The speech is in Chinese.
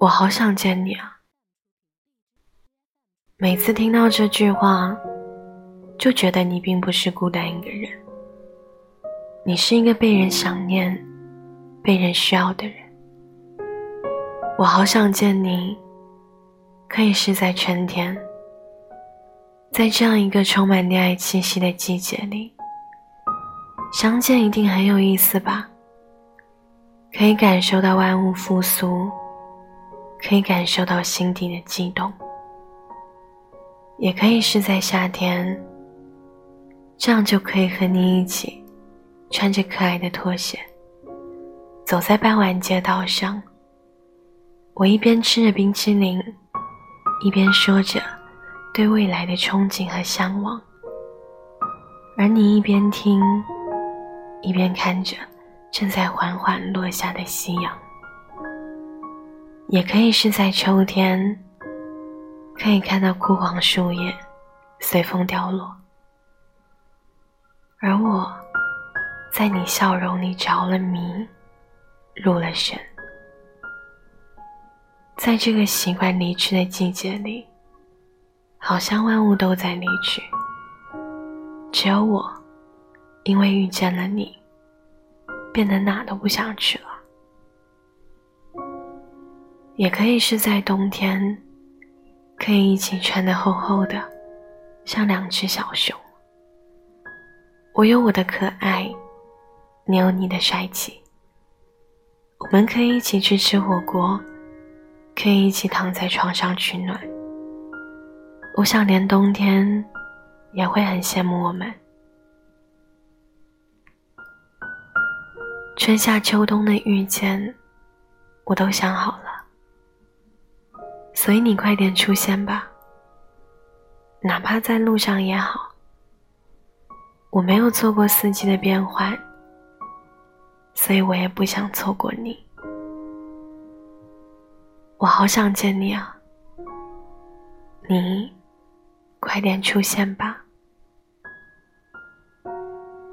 我好想见你啊！每次听到这句话，就觉得你并不是孤单一个人，你是一个被人想念、被人需要的人。我好想见你，可以是在春天，在这样一个充满恋爱气息的季节里，相见一定很有意思吧？可以感受到万物复苏。可以感受到心底的悸动，也可以是在夏天，这样就可以和你一起，穿着可爱的拖鞋，走在傍晚街道上。我一边吃着冰淇淋，一边说着对未来的憧憬和向往，而你一边听，一边看着正在缓缓落下的夕阳。也可以是在秋天，可以看到枯黄树叶随风凋落，而我在你笑容里着了迷，入了神。在这个习惯离去的季节里，好像万物都在离去，只有我，因为遇见了你，变得哪都不想去了。也可以是在冬天，可以一起穿的厚厚的，像两只小熊。我有我的可爱，你有你的帅气。我们可以一起去吃火锅，可以一起躺在床上取暖。我想连冬天也会很羡慕我们。春夏秋冬的遇见，我都想好了。所以你快点出现吧，哪怕在路上也好。我没有错过四季的变换，所以我也不想错过你。我好想见你啊，你快点出现吧。